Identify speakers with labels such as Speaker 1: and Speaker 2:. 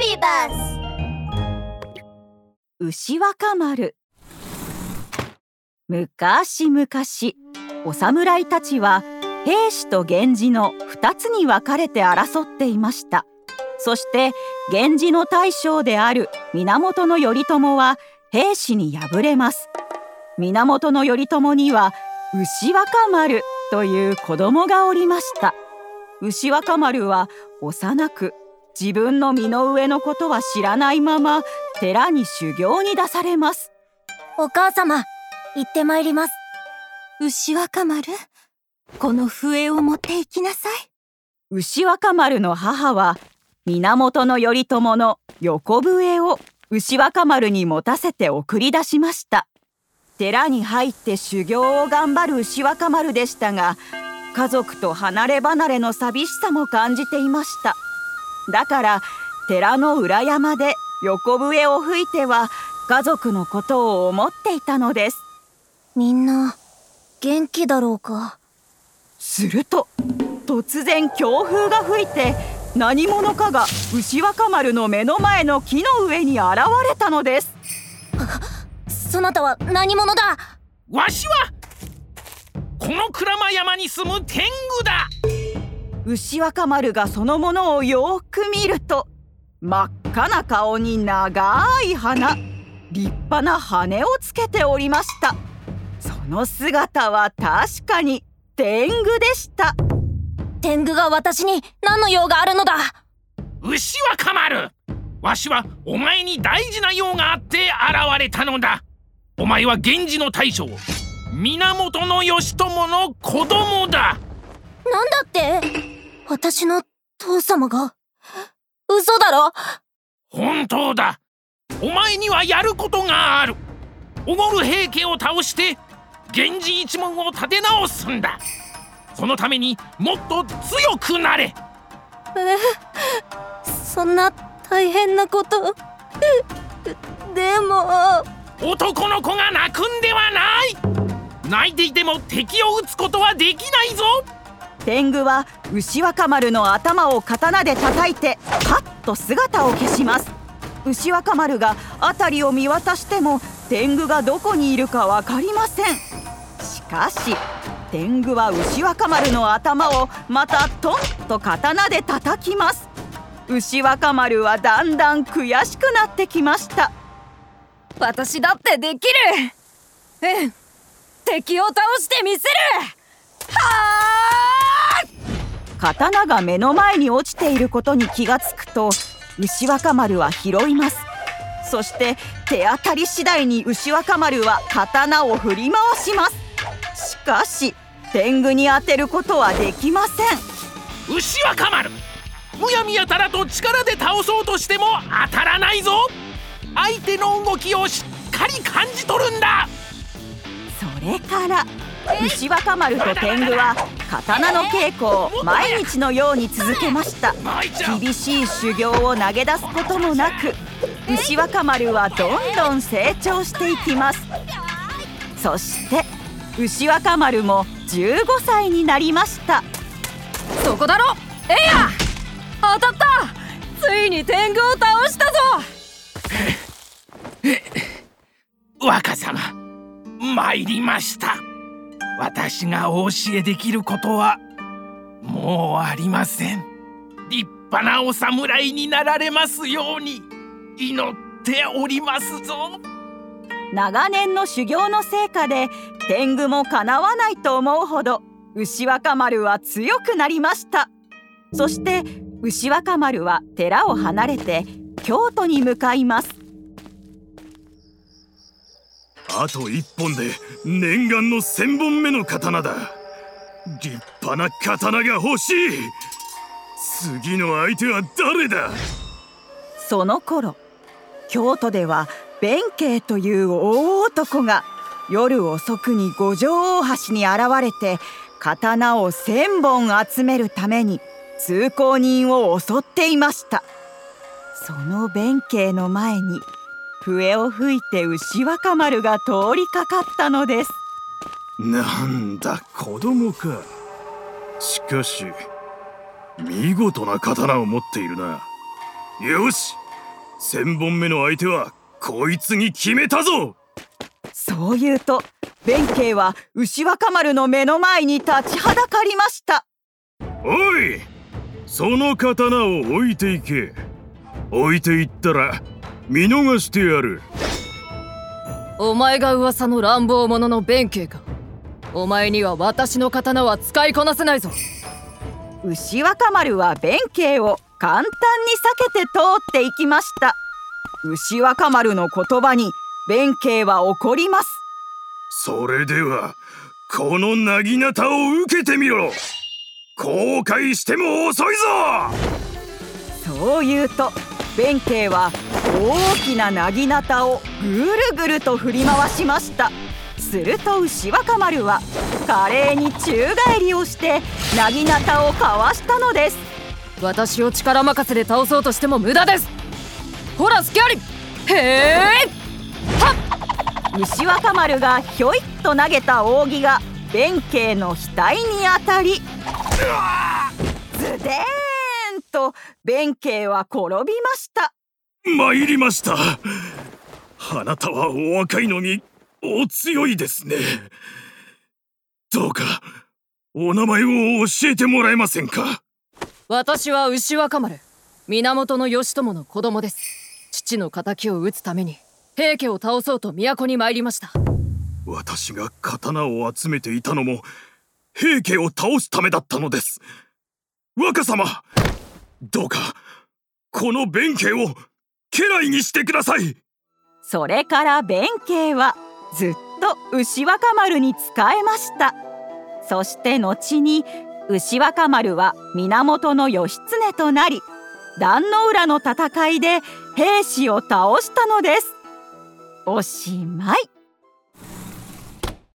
Speaker 1: ビバス
Speaker 2: 牛若丸。昔々お侍たちは兵士と源氏の2つに分かれて争っていました。そして源氏の大将である源頼朝は兵士に敗れます。源頼朝には牛若丸という子供がおりました。牛若丸は幼く自分の身の上のことは知らないまま寺に修行に出されます。
Speaker 3: お母様行ってまいります。
Speaker 4: 牛若丸？この笛を持って行きなさい。
Speaker 2: 牛若丸の母は源頼朝の横笛を牛若丸に持たせて送り出しました。寺に入って修行を頑張る牛若丸でしたが家族と離れ離れの寂しさも感じていましただから寺の裏山で横笛を吹いては家族のことを思っていたのです。
Speaker 3: みんな元気だろうか？
Speaker 2: すると突然強風が吹いて何者かが牛若丸の目の前の木の上に現れたのです。
Speaker 3: そなたは何者だ？
Speaker 5: わしはこの鞍馬山に住む天狗だ
Speaker 2: 牛若丸がそのものをよく見ると真っ赤な顔に長い鼻立派な羽をつけておりました。その姿は確かに天狗でした。
Speaker 3: 天狗が私に何の用があるのだ？
Speaker 5: 牛若丸わしはお前に大事な用があって現れたのだ。お前は源氏の大将源義朝の子供だ。
Speaker 3: なんだって？私の父様が。嘘だろ？
Speaker 5: 本当だ。お前にはやることがある。おごる平家を倒して源氏一門を立て直すんだ。そのためにもっと強くなれ。
Speaker 3: え？そんな大変なこと？でも。
Speaker 5: 男の子が泣くんではない。泣いていても敵を撃つことはできないぞ
Speaker 2: 天狗は牛若丸の頭を刀で叩いてパッと姿を消します。牛若丸が辺りを見渡しても天狗がどこにいるか分かりません。しかし天狗は牛若丸の頭をまたトンと刀で叩きます。牛若丸はだんだん悔しくなってきました。
Speaker 4: 私だってできる。うん。敵を倒してみせる。は
Speaker 2: あ。刀が目の前に落ちていることに気がつくと牛若丸は拾います。そして手当たり次第に牛若丸は刀を振り回します。しかし天狗に当てることはできませ
Speaker 5: ん。牛若丸むやみやたらと力で倒そうとしても当たらないぞ。相手の動きをしっかり感じ取るんだ。
Speaker 2: それから牛若丸と天狗は刀の稽古を毎日のように続けました。厳しい修行を投げ出すこともなく牛若丸はどんどん成長していきます。そして牛若丸も15歳になりました。
Speaker 4: そこだろえいや当たった！ついに天狗を倒したぞ！
Speaker 5: 若様参りました私がお教えできることはもうありません。立派なお侍になられますように祈っておりますぞ。
Speaker 2: 長年の修行の成果で天狗もかなわないと思うほど牛若丸は強くなりました。そして牛若丸は寺を離れて京都に向かいます。
Speaker 6: あと一本で念願の千本目の刀だ。立派な刀が欲しい。次の相手は誰だ？
Speaker 2: その頃京都では弁慶という大男が夜遅くに五条大橋に現れて刀を千本集めるために通行人を襲っていました。その弁慶の前に笛を吹いて牛若丸が通りかかったのです。
Speaker 6: なんだ子供か。しかし見事な刀を持っているな。よし千本目の相手はこいつに決めたぞ。
Speaker 2: そう言うと弁慶は牛若丸の目の前に立ちはだかりました。
Speaker 6: おいその刀を置いていけ。置いていったら見逃してやる。
Speaker 4: お前が噂の乱暴者の弁慶か。お前には私の刀は使いこなせないぞ。
Speaker 2: 牛若丸は弁慶を簡単に避けて通っていきました。牛若丸の言葉に弁慶は怒ります。
Speaker 6: それではこのなぎなたを受けてみろ。後悔しても遅いぞ。
Speaker 2: そう言うと弁慶は大きななぎなたをぐるぐると振り回しました。すると牛若丸は華麗に宙返りをしてなぎなたをかわしたのです。
Speaker 4: 私を力任せで倒そうとしても無駄です。ほら隙ありへえ
Speaker 2: 牛若丸がひょいっと投げた扇が弁慶の額に当たり。ズデーンと弁慶は転びました
Speaker 6: 参りました。あなたはお若いのにお強いですね。どうかお名前を教えてもらえませんか？
Speaker 4: 私は牛若丸。源義朝の子供です。父の仇を討つために平家を倒そうと都に参りました。
Speaker 6: 私が刀を集めていたのも平家を倒すためだったのです。若様どうかこの弁慶を家来にしてください。
Speaker 2: それから弁慶はずっと牛若丸に仕えました。そして後に牛若丸は源義経となり壇の浦の戦いで兵士を倒したのです。おしまい。